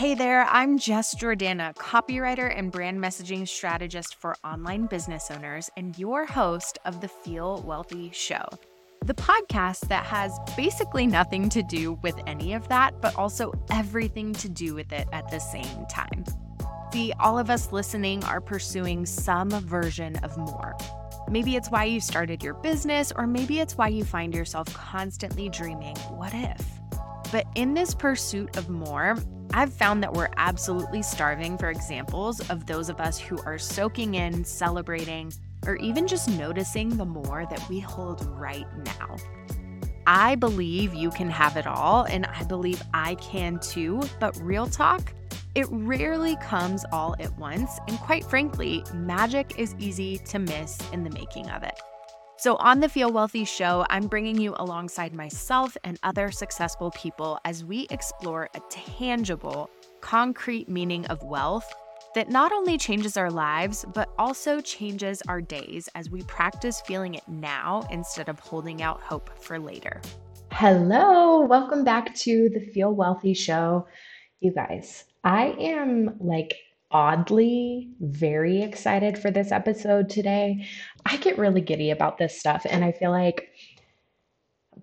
Hey there, I'm Jess Jordana, copywriter and brand messaging strategist for online business owners, and your host of the Feel Wealthy Show, the podcast that has basically nothing to do with any of that, but also everything to do with it at the same time. See, all of us listening are pursuing some version of more. Maybe it's why you started your business, or maybe it's why you find yourself constantly dreaming, what if? But in this pursuit of more, I've found that we're absolutely starving for examples of those of us who are soaking in, celebrating, or even just noticing the more that we hold right now. I believe you can have it all, and I believe I can too, but real talk, it rarely comes all at once, and quite frankly, magic is easy to miss in the making of it. So, on the Feel Wealthy show, I'm bringing you alongside myself and other successful people as we explore a tangible, concrete meaning of wealth that not only changes our lives, but also changes our days as we practice feeling it now instead of holding out hope for later. Hello, welcome back to the Feel Wealthy show. You guys, I am like oddly very excited for this episode today. I get really giddy about this stuff, and I feel like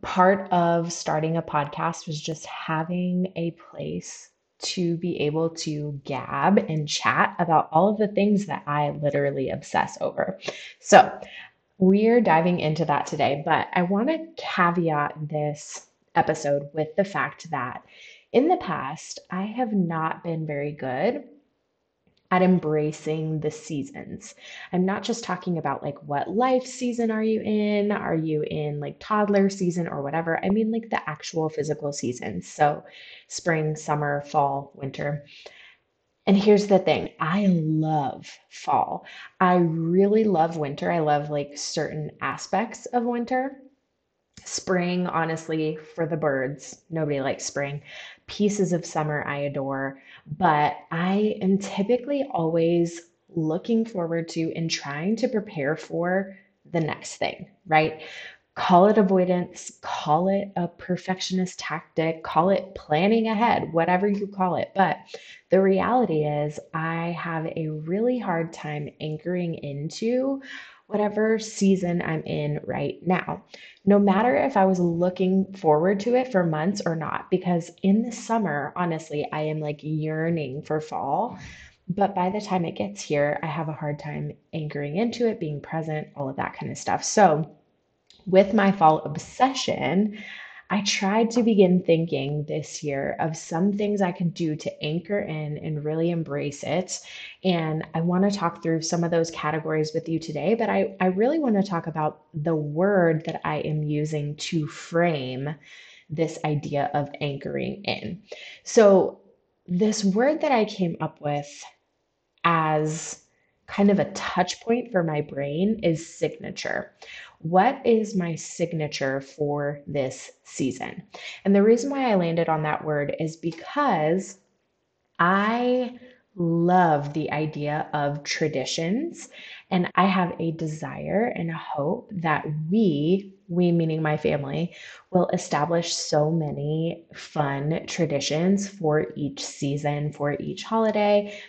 part of starting a podcast was just having a place to be able to gab and chat about all of the things that I literally obsess over. So, we're diving into that today, but I want to caveat this episode with the fact that in the past, I have not been very good at embracing the seasons. I'm not just talking about like what life season are you in? Are you in like toddler season or whatever? I mean like the actual physical seasons. So spring, summer, fall, winter. And here's the thing I love fall. I really love winter. I love like certain aspects of winter. Spring, honestly, for the birds, nobody likes spring. Pieces of summer I adore, but I am typically always looking forward to and trying to prepare for the next thing, right? Call it avoidance, call it a perfectionist tactic, call it planning ahead, whatever you call it. But the reality is, I have a really hard time anchoring into whatever season I'm in right now, no matter if I was looking forward to it for months or not. Because in the summer, honestly, I am like yearning for fall. But by the time it gets here, I have a hard time anchoring into it, being present, all of that kind of stuff. So, with my fall obsession, I tried to begin thinking this year of some things I could do to anchor in and really embrace it. And I want to talk through some of those categories with you today, but I, I really want to talk about the word that I am using to frame this idea of anchoring in. So, this word that I came up with as kind of a touch point for my brain is signature. What is my signature for this season? And the reason why I landed on that word is because I love the idea of traditions. And I have a desire and a hope that we, we meaning my family, will establish so many fun traditions for each season, for each holiday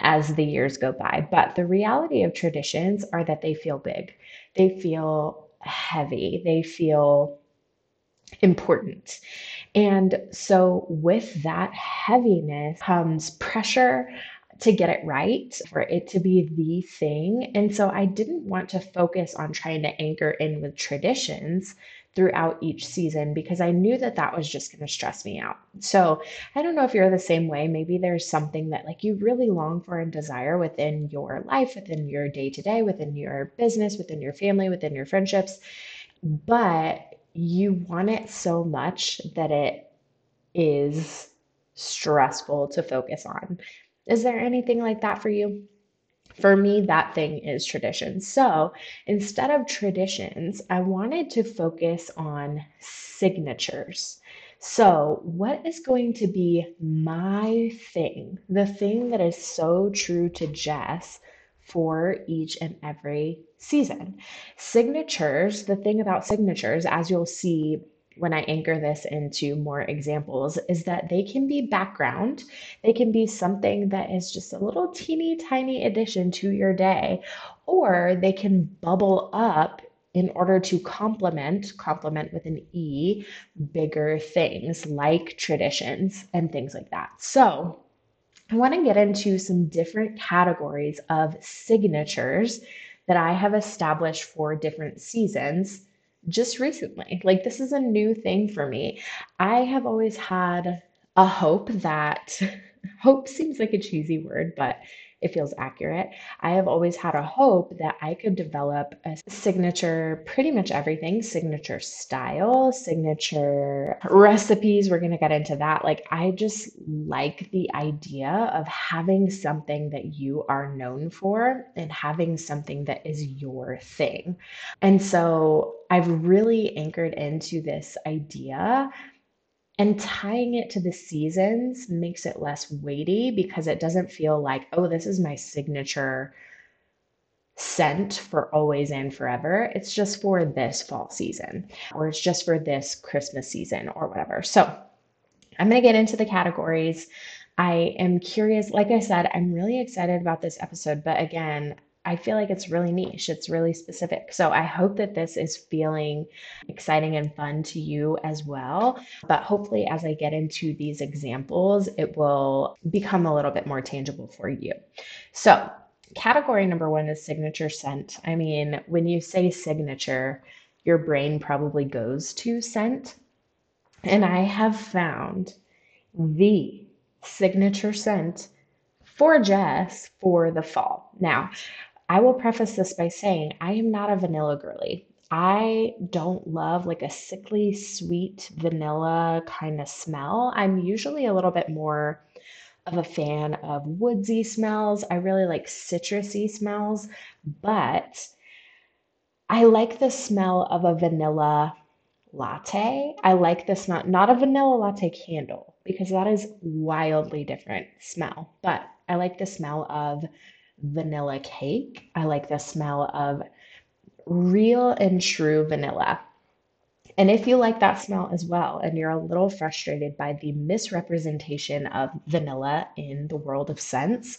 as the years go by. But the reality of traditions are that they feel big, they feel heavy, they feel important. And so, with that heaviness comes pressure to get it right, for it to be the thing. And so, I didn't want to focus on trying to anchor in with traditions throughout each season because I knew that that was just going to stress me out. So I don't know if you're the same way. Maybe there's something that like you really long for and desire within your life, within your day to day, within your business, within your family, within your friendships, but you want it so much that it is stressful to focus on. Is there anything like that for you? For me, that thing is tradition. So instead of traditions, I wanted to focus on signatures. So, what is going to be my thing, the thing that is so true to Jess for each and every season? Signatures, the thing about signatures, as you'll see when I anchor this into more examples is that they can be background. They can be something that is just a little teeny tiny addition to your day, or they can bubble up in order to complement, complement with an E, bigger things like traditions and things like that. So, I want to get into some different categories of signatures that I have established for different seasons just recently. Like, this is a new thing for me. I have always had a hope that, hope seems like a cheesy word, but it feels accurate. I have always had a hope that I could develop a signature, pretty much everything, signature style, signature recipes. We're going to get into that. Like, I just like the idea of having something that you are known for and having something that is your thing. And so I've really anchored into this idea and tying it to the seasons makes it less weighty because it doesn't feel like, oh, this is my signature scent for always and forever. It's just for this fall season or it's just for this Christmas season or whatever. So I'm going to get into the categories. I am curious. Like I said, I'm really excited about this episode. But again, I feel like it's really niche, it's really specific. So I hope that this is feeling exciting and fun to you as well. But hopefully, as I get into these examples, it will become a little bit more tangible for you. So, category number one is signature scent. I mean, when you say signature, your brain probably goes to scent. And I have found the signature scent for Jess for the fall. Now, I will preface this by saying I am not a vanilla girly. I don't love like a sickly sweet vanilla kind of smell. I'm usually a little bit more of a fan of woodsy smells. I really like citrusy smells, but I like the smell of a vanilla latte. I like the smell, not a vanilla latte candle, because that is wildly different smell, but I like the smell of vanilla cake. I like the smell of real and true vanilla. And if you like that smell as well, and you're a little frustrated by the misrepresentation of vanilla in the world of scents,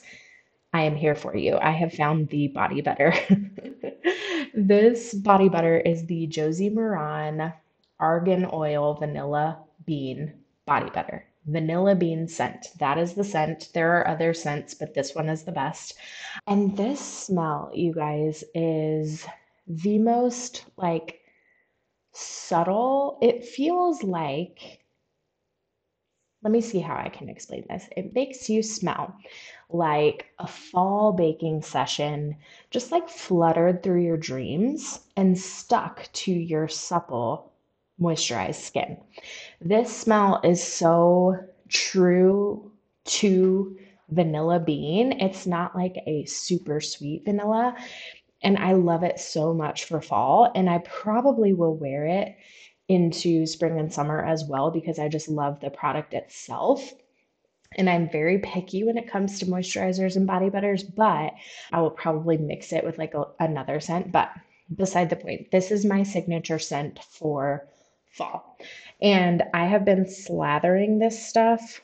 I am here for you. I have found the body butter. this body butter is the Josie Maran Argan Oil Vanilla Bean Body Butter vanilla bean scent. That is the scent. There are other scents, but this one is the best. And this smell, you guys, is the most like subtle. It feels like, let me see how I can explain this. It makes you smell like a fall baking session, just like fluttered through your dreams and stuck to your supple moisturized skin. This smell is so true to vanilla bean. It's not like a super sweet vanilla. And I love it so much for fall. And I probably will wear it into spring and summer as well because I just love the product itself. And I'm very picky when it comes to moisturizers and body butters, but I will probably mix it with like a, another scent. But beside the point, this is my signature scent for fall. And I have been slathering this stuff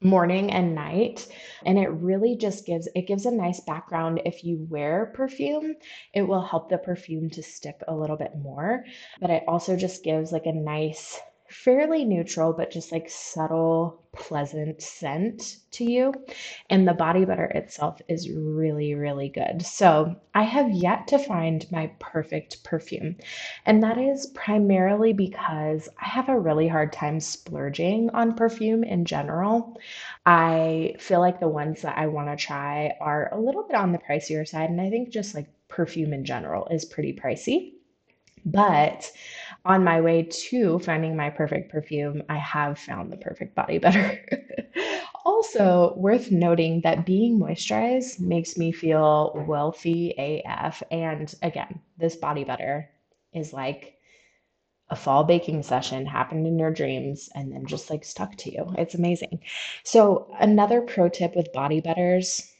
morning and night and it really just gives it gives a nice background if you wear perfume it will help the perfume to stick a little bit more but it also just gives like a nice fairly neutral, but just like subtle, pleasant scent to you. And the body butter itself is really, really good. So I have yet to find my perfect perfume. And that is primarily because I have a really hard time splurging on perfume in general. I feel like the ones that I want to try are a little bit on the pricier side. And I think just like perfume in general is pretty pricey. But on my way to finding my perfect perfume, I have found the perfect body butter. also, worth noting that being moisturized makes me feel wealthy AF. And again, this body butter is like a fall baking session happened in your dreams and then just like stuck to you. It's amazing. So, another pro tip with body butters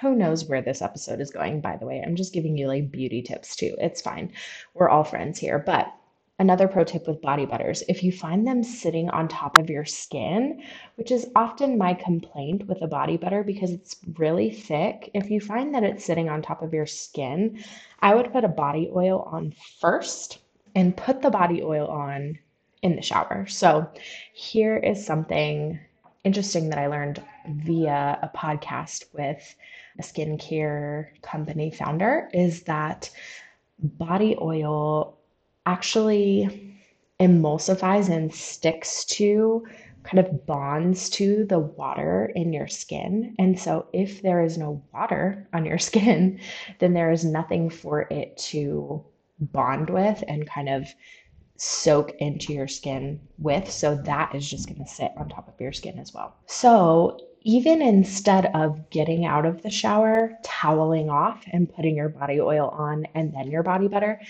who knows where this episode is going, by the way. I'm just giving you like beauty tips too. It's fine. We're all friends here. But Another pro tip with body butters if you find them sitting on top of your skin, which is often my complaint with a body butter because it's really thick, if you find that it's sitting on top of your skin, I would put a body oil on first and put the body oil on in the shower. So, here is something interesting that I learned via a podcast with a skincare company founder is that body oil actually emulsifies and sticks to kind of bonds to the water in your skin. And so if there is no water on your skin, then there is nothing for it to bond with and kind of soak into your skin with. So that is just going to sit on top of your skin as well. So even instead of getting out of the shower, toweling off and putting your body oil on and then your body butter,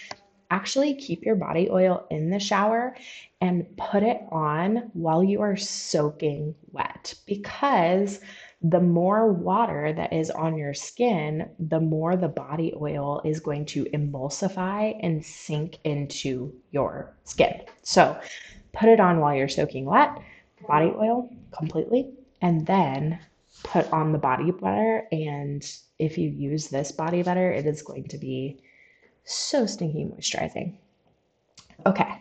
actually keep your body oil in the shower and put it on while you are soaking wet because the more water that is on your skin, the more the body oil is going to emulsify and sink into your skin. So put it on while you're soaking wet, body oil completely, and then put on the body butter. And if you use this body butter, it is going to be so stinky moisturizing. Okay,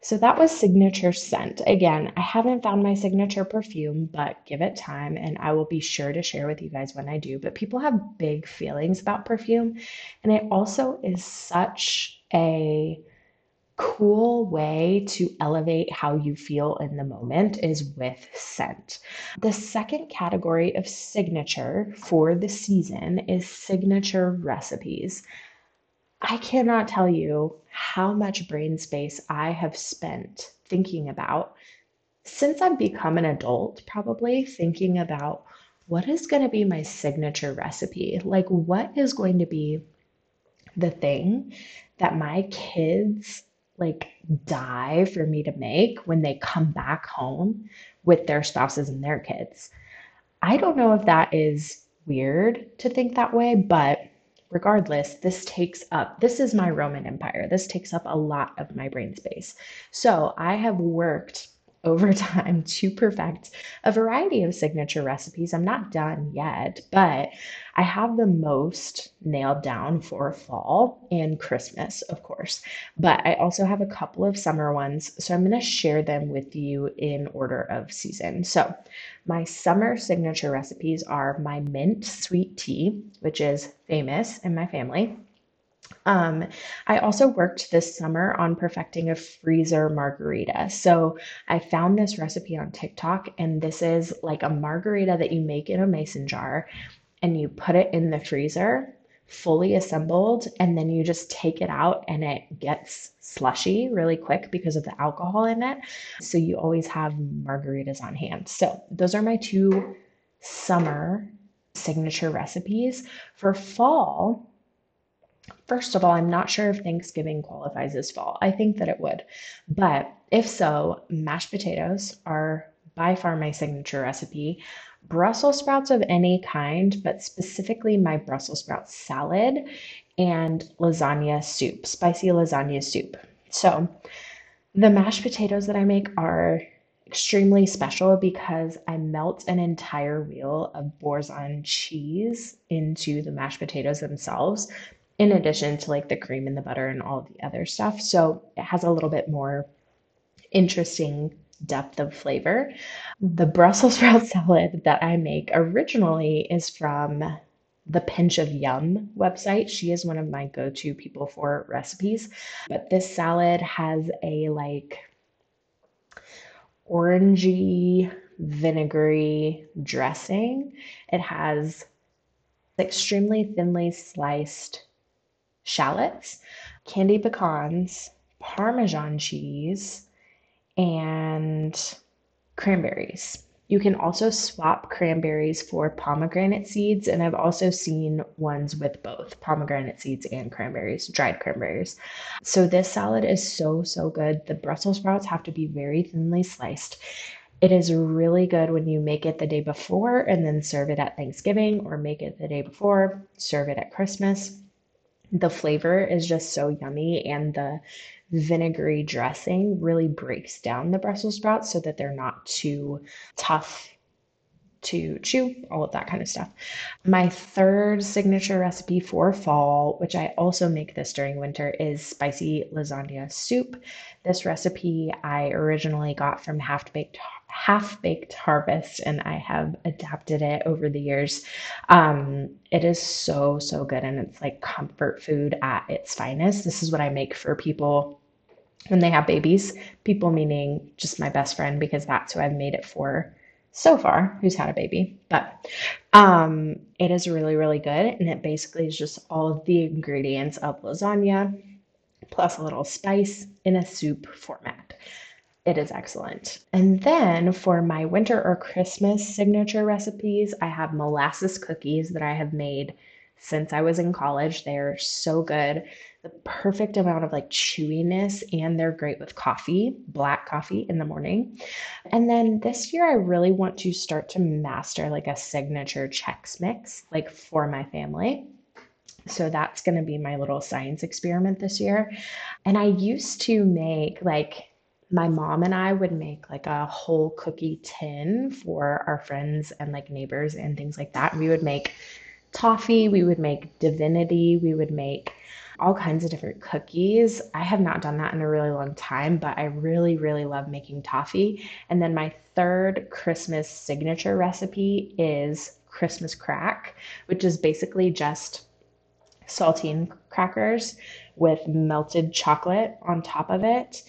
so that was signature scent. Again, I haven't found my signature perfume, but give it time and I will be sure to share with you guys when I do. But people have big feelings about perfume, and it also is such a cool way to elevate how you feel in the moment is with scent. The second category of signature for the season is signature recipes. I cannot tell you how much brain space I have spent thinking about since I've become an adult, probably thinking about what is going to be my signature recipe? Like, what is going to be the thing that my kids like die for me to make when they come back home with their spouses and their kids? I don't know if that is weird to think that way, but regardless, this takes up, this is my Roman Empire. This takes up a lot of my brain space. So I have worked over time to perfect a variety of signature recipes. I'm not done yet, but I have the most nailed down for fall and Christmas, of course. But I also have a couple of summer ones, so I'm going to share them with you in order of season. So, my summer signature recipes are my mint sweet tea, which is famous in my family. Um, I also worked this summer on perfecting a freezer margarita. So I found this recipe on TikTok, and this is like a margarita that you make in a mason jar and you put it in the freezer fully assembled and then you just take it out and it gets slushy really quick because of the alcohol in it. So you always have margaritas on hand. So those are my two summer signature recipes. For fall, First of all, I'm not sure if Thanksgiving qualifies as fall. I think that it would. But if so, mashed potatoes are by far my signature recipe. Brussels sprouts of any kind, but specifically my Brussels sprout salad and lasagna soup, spicy lasagna soup. So, the mashed potatoes that I make are extremely special because I melt an entire wheel of Boursin cheese into the mashed potatoes themselves in addition to like the cream and the butter and all the other stuff. So it has a little bit more interesting depth of flavor. The Brussels sprout salad that I make originally is from the Pinch of Yum website. She is one of my go to people for recipes. But this salad has a like orangey, vinegary dressing. It has extremely thinly sliced shallots, candy pecans, Parmesan cheese, and cranberries. You can also swap cranberries for pomegranate seeds, and I've also seen ones with both pomegranate seeds and cranberries, dried cranberries. So, this salad is so, so good. The Brussels sprouts have to be very thinly sliced. It is really good when you make it the day before and then serve it at Thanksgiving, or make it the day before, serve it at Christmas The flavor is just so yummy, and the vinegary dressing really breaks down the Brussels sprouts so that they're not too tough to chew, all of that kind of stuff. My third signature recipe for fall, which I also make this during winter, is spicy lasagna soup. This recipe I originally got from Half Baked Half Baked Harvest, and I have adapted it over the years. Um, it is so so good, and it's like comfort food at its finest. This is what I make for people when they have babies. People meaning just my best friend because that's who I've made it for so far who's had a baby, but um, it is really, really good. And it basically is just all of the ingredients of lasagna plus a little spice in a soup format. It is excellent. And then for my winter or Christmas signature recipes, I have molasses cookies that I have made since I was in college. They're so good the perfect amount of like chewiness and they're great with coffee, black coffee in the morning. And then this year I really want to start to master like a signature Chex Mix like for my family. So that's going to be my little science experiment this year. And I used to make like my mom and I would make like a whole cookie tin for our friends and like neighbors and things like that. We would make toffee, we would make divinity, we would make all kinds of different cookies. I have not done that in a really long time, but I really, really love making toffee. And then my third Christmas signature recipe is Christmas crack, which is basically just saltine crackers with melted chocolate on top of it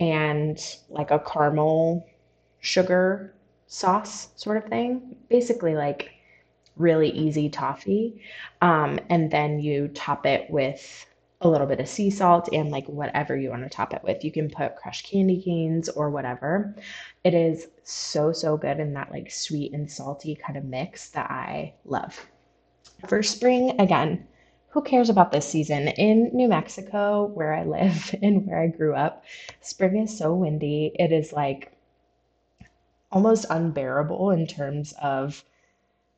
and like a caramel sugar sauce sort of thing. Basically, like really easy toffee. Um, and then you top it with a little bit of sea salt and like whatever you want to top it with. You can put crushed candy canes or whatever. It is so, so good in that like sweet and salty kind of mix that I love. For spring, again, who cares about this season? In New Mexico, where I live and where I grew up, spring is so windy. It is like almost unbearable in terms of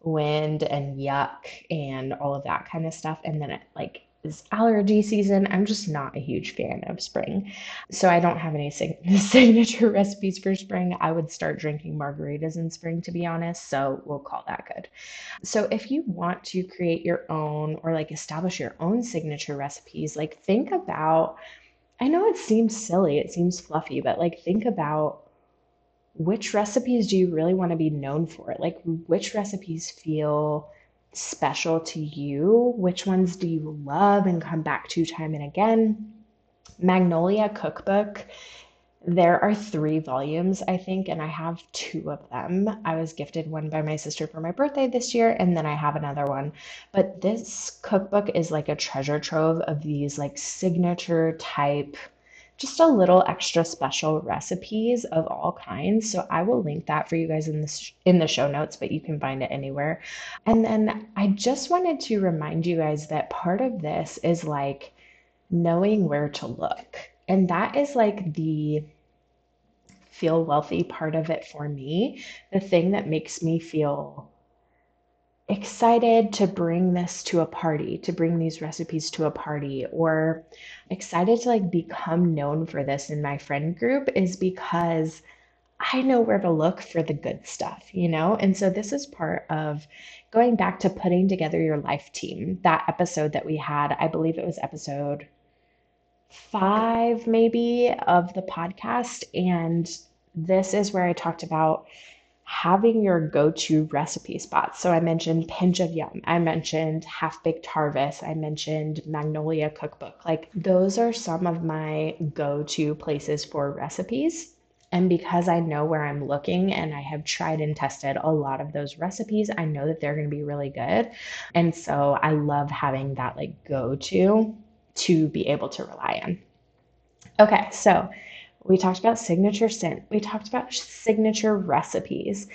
wind and yuck and all of that kind of stuff. And then it like is allergy season. I'm just not a huge fan of spring. So I don't have any sig- signature recipes for spring. I would start drinking margaritas in spring, to be honest. So we'll call that good. So if you want to create your own or like establish your own signature recipes, like think about, I know it seems silly, it seems fluffy, but like think about which recipes do you really want to be known for? Like which recipes feel special to you? Which ones do you love and come back to time and again? Magnolia Cookbook. There are three volumes, I think, and I have two of them. I was gifted one by my sister for my birthday this year, and then I have another one. But this cookbook is like a treasure trove of these like signature type just a little extra special recipes of all kinds. So I will link that for you guys in the sh- in the show notes, but you can find it anywhere. And then I just wanted to remind you guys that part of this is like knowing where to look. And that is like the feel wealthy part of it for me. The thing that makes me feel excited to bring this to a party, to bring these recipes to a party, or excited to like become known for this in my friend group is because I know where to look for the good stuff, you know? And so this is part of going back to putting together your life team. That episode that we had, I believe it was episode five, maybe, of the podcast. And this is where I talked about having your go-to recipe spots. So I mentioned Pinch of Yum, I mentioned Half Baked Harvest, I mentioned Magnolia Cookbook. Like those are some of my go-to places for recipes. And because I know where I'm looking and I have tried and tested a lot of those recipes, I know that they're going to be really good. And so I love having that like go to to be able to rely on. Okay, so we talked about signature scent. We talked about signature recipes.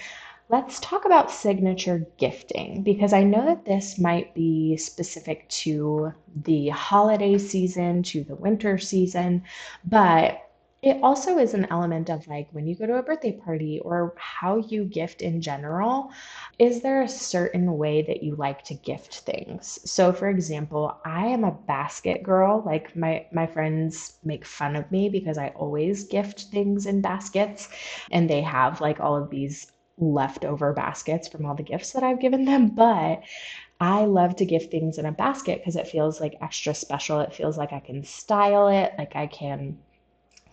Let's talk about signature gifting because I know that this might be specific to the holiday season, to the winter season, but it also is an element of like when you go to a birthday party or how you gift in general, is there a certain way that you like to gift things? So for example, I am a basket girl. Like my my friends make fun of me because I always gift things in baskets and they have like all of these leftover baskets from all the gifts that I've given them, but I love to gift things in a basket because it feels like extra special. It feels like I can style it, like I can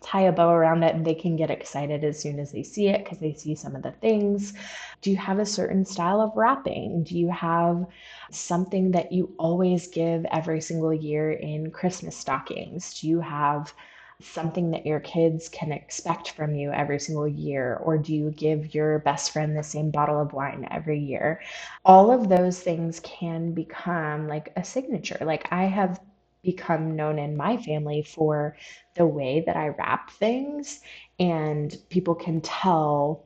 tie a bow around it and they can get excited as soon as they see it because they see some of the things. Do you have a certain style of wrapping? Do you have something that you always give every single year in Christmas stockings? Do you have something that your kids can expect from you every single year? Or do you give your best friend the same bottle of wine every year? All of those things can become like a signature. Like I have become known in my family for the way that I wrap things, and people can tell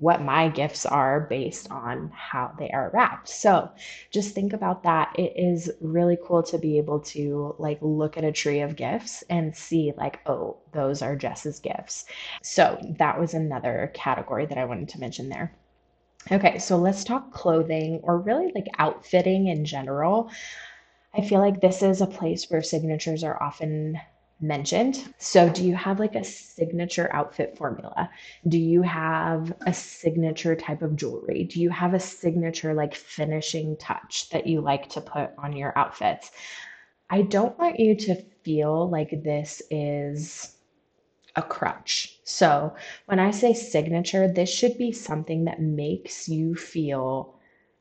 what my gifts are based on how they are wrapped. So just think about that. It is really cool to be able to like look at a tree of gifts and see like, oh, those are Jess's gifts. So that was another category that I wanted to mention there. Okay, so let's talk clothing or really like outfitting in general. I feel like this is a place where signatures are often mentioned. So, do you have like a signature outfit formula? Do you have a signature type of jewelry? Do you have a signature like finishing touch that you like to put on your outfits? I don't want you to feel like this is a crutch. So, when I say signature, this should be something that makes you feel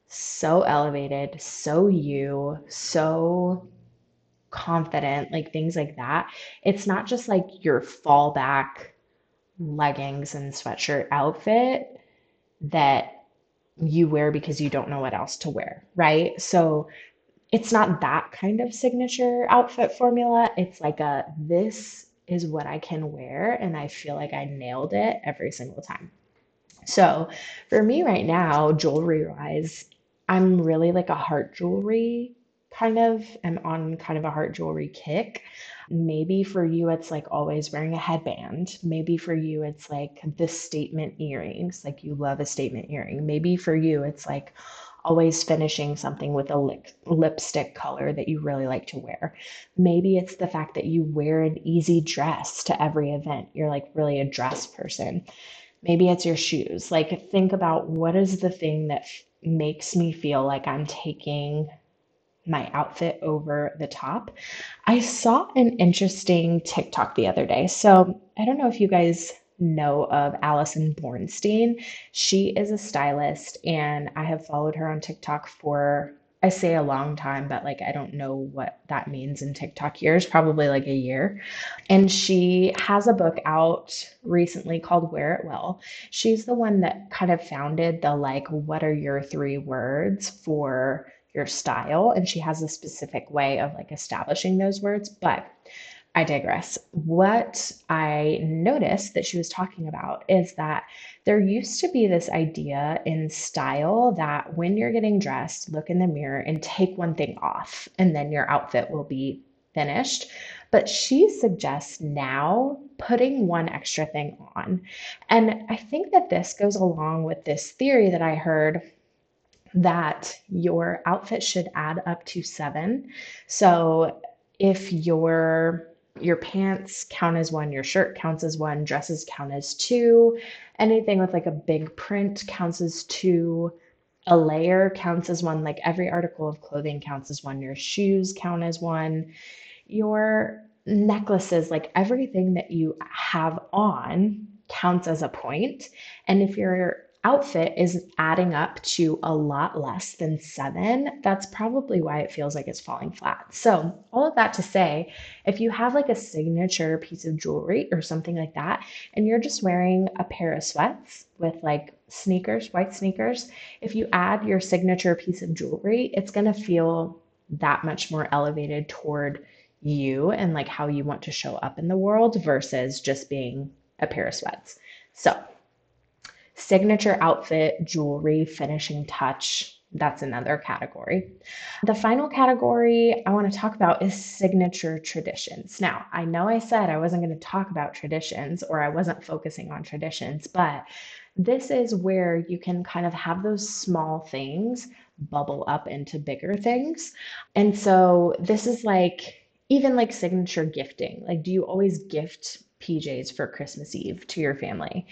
so elevated, so you, so confident, like things like that. It's not just like your fallback leggings and sweatshirt outfit that you wear because you don't know what else to wear, right? So it's not that kind of signature outfit formula. It's like a this is what I can wear and I feel like I nailed it every single time. So for me right now, jewelry wise, I'm really like a heart jewelry kind of am on kind of a heart jewelry kick. Maybe for you, it's like always wearing a headband. Maybe for you, it's like the statement earrings, like you love a statement earring. Maybe for you, it's like always finishing something with a lip, lipstick color that you really like to wear. Maybe it's the fact that you wear an easy dress to every event. You're like really a dress person. Maybe it's your shoes. Like, think about what is the thing that makes me feel like I'm taking my outfit over the top. I saw an interesting TikTok the other day. So I don't know if you guys know of Allison Bornstein. She is a stylist, and I have followed her on TikTok for I say a long time, but like I don't know what that means in TikTok years, probably like a year. And she has a book out recently called Wear It Well. She's the one that kind of founded the like, what are your three words for your style? And she has a specific way of like establishing those words. But I digress. What I noticed that she was talking about is that there used to be this idea in style that when you're getting dressed, look in the mirror and take one thing off, and then your outfit will be finished. But she suggests now putting one extra thing on. And I think that this goes along with this theory that I heard that your outfit should add up to seven. So if your your pants count as one, your shirt counts as one, dresses count as two. Anything with like a big print counts as two. A layer counts as one. Like every article of clothing counts as one. Your shoes count as one. Your necklaces, like everything that you have on, counts as a point. And if your outfit is adding up to a lot less than seven, that's probably why it feels like it's falling flat. So, all of that to say, if you have like a signature piece of jewelry or something like that, and you're just wearing a pair of sweats with like sneakers, white sneakers, if you add your signature piece of jewelry, it's to feel that much more elevated toward you and like how you want to show up in the world versus just being a pair of sweats. So, signature outfit, jewelry, finishing touch, That's another category. The final category I want to talk about is signature traditions. Now, I know I said I wasn't going to talk about traditions or I wasn't focusing on traditions, but this is where you can kind of have those small things bubble up into bigger things. And so this is like even like signature gifting. Like, do you always gift PJs for Christmas Eve to your family?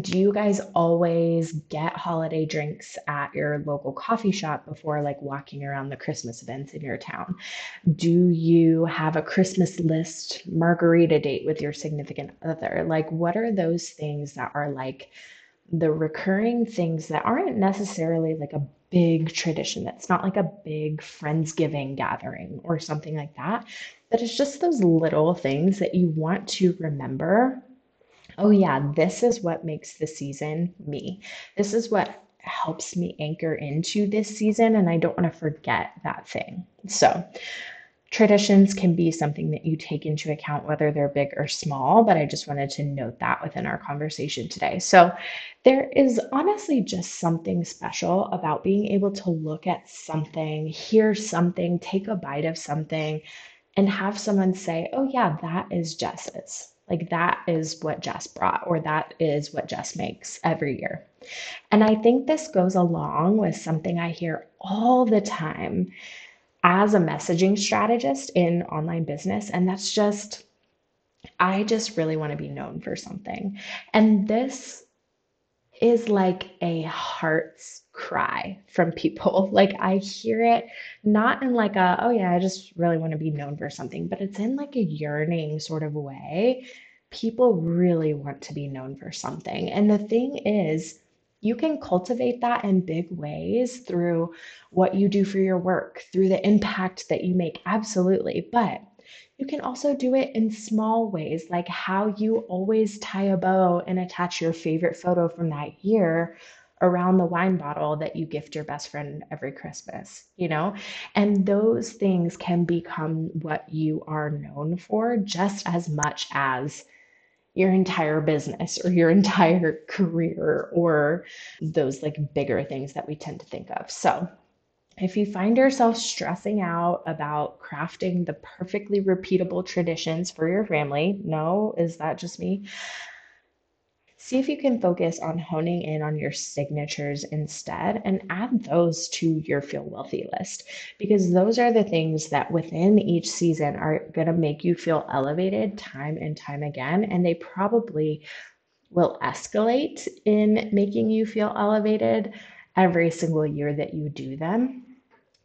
Do you guys always get holiday drinks at your local coffee shop before like walking around the Christmas events in your town? Do you have a Christmas list margarita date with your significant other? Like, what are those things that are like the recurring things that aren't necessarily like a big tradition. It's not like a big Friendsgiving gathering or something like that, but it's just those little things that you want to remember. Oh, yeah, this is what makes the season me. This is what helps me anchor into this season, and I don't want to forget that thing. So, Traditions can be something that you take into account, whether they're big or small, but I just wanted to note that within our conversation today. So, there is honestly just something special about being able to look at something, hear something, take a bite of something, and have someone say, Oh, yeah, that is Jess's. Like, that is what Jess brought, or that is what Jess makes every year. And I think this goes along with something I hear all the time as a messaging strategist in online business. And that's just, I just really want to be known for something. And this is like a heart's cry from people. Like I hear it not in like a, oh yeah, I just really want to be known for something, but it's in like a yearning sort of way. People really want to be known for something. And the thing is, you can cultivate that in big ways through what you do for your work, through the impact that you make. Absolutely. But you can also do it in small ways, like how you always tie a bow and attach your favorite photo from that year around the wine bottle that you gift your best friend every Christmas, you know? And those things can become what you are known for just as much as your entire business or your entire career or those like bigger things that we tend to think of. So, if you find yourself stressing out about crafting the perfectly repeatable traditions for your family, no, is that just me? See if you can focus on honing in on your signatures instead and add those to your Feel Wealthy list because those are the things that within each season are going to make you feel elevated time and time again. And they probably will escalate in making you feel elevated every single year that you do them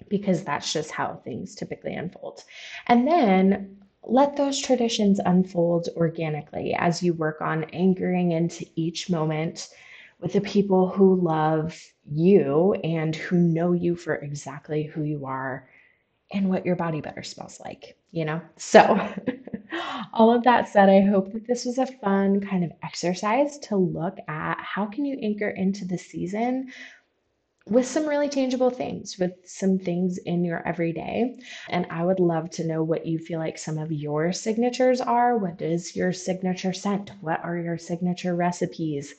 because that's just how things typically unfold. And then let those traditions unfold organically as you work on anchoring into each moment with the people who love you and who know you for exactly who you are and what your body better smells like, you know? So, all of that said, I hope that this was a fun kind of exercise to look at how can you anchor into the season with some really tangible things, with some things in your everyday. And I would love to know what you feel like some of your signatures are. What is your signature scent? What are your signature recipes?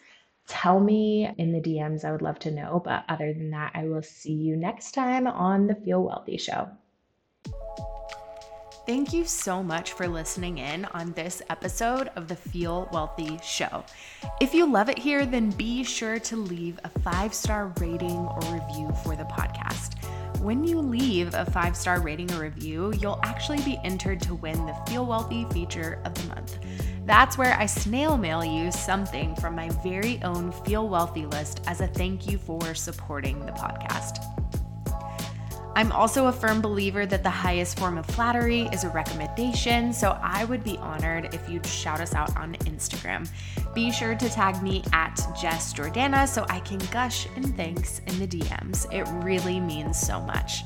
Tell me in the DMs. I would love to know. But other than that, I will see you next time on the Feel Wealthy Show. Thank you so much for listening in on this episode of the Feel Wealthy Show. If you love it here, then be sure to leave a five star rating or review for the podcast. When you leave a five star rating or review, you'll actually be entered to win the Feel Wealthy feature of the month. That's where I snail mail you something from my very own Feel Wealthy list as a thank you for supporting the podcast. I'm also a firm believer that the highest form of flattery is a recommendation, so I would be honored if you'd shout us out on Instagram. Be sure to tag me at Jess Jordana so I can gush in thanks in the DMs. It really means so much.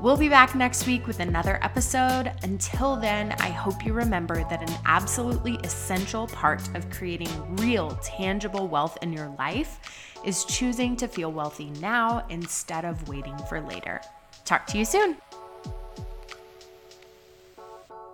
We'll be back next week with another episode. Until then, I hope you remember that an absolutely essential part of creating real, tangible wealth in your life is choosing to feel wealthy now instead of waiting for later. Talk to you soon.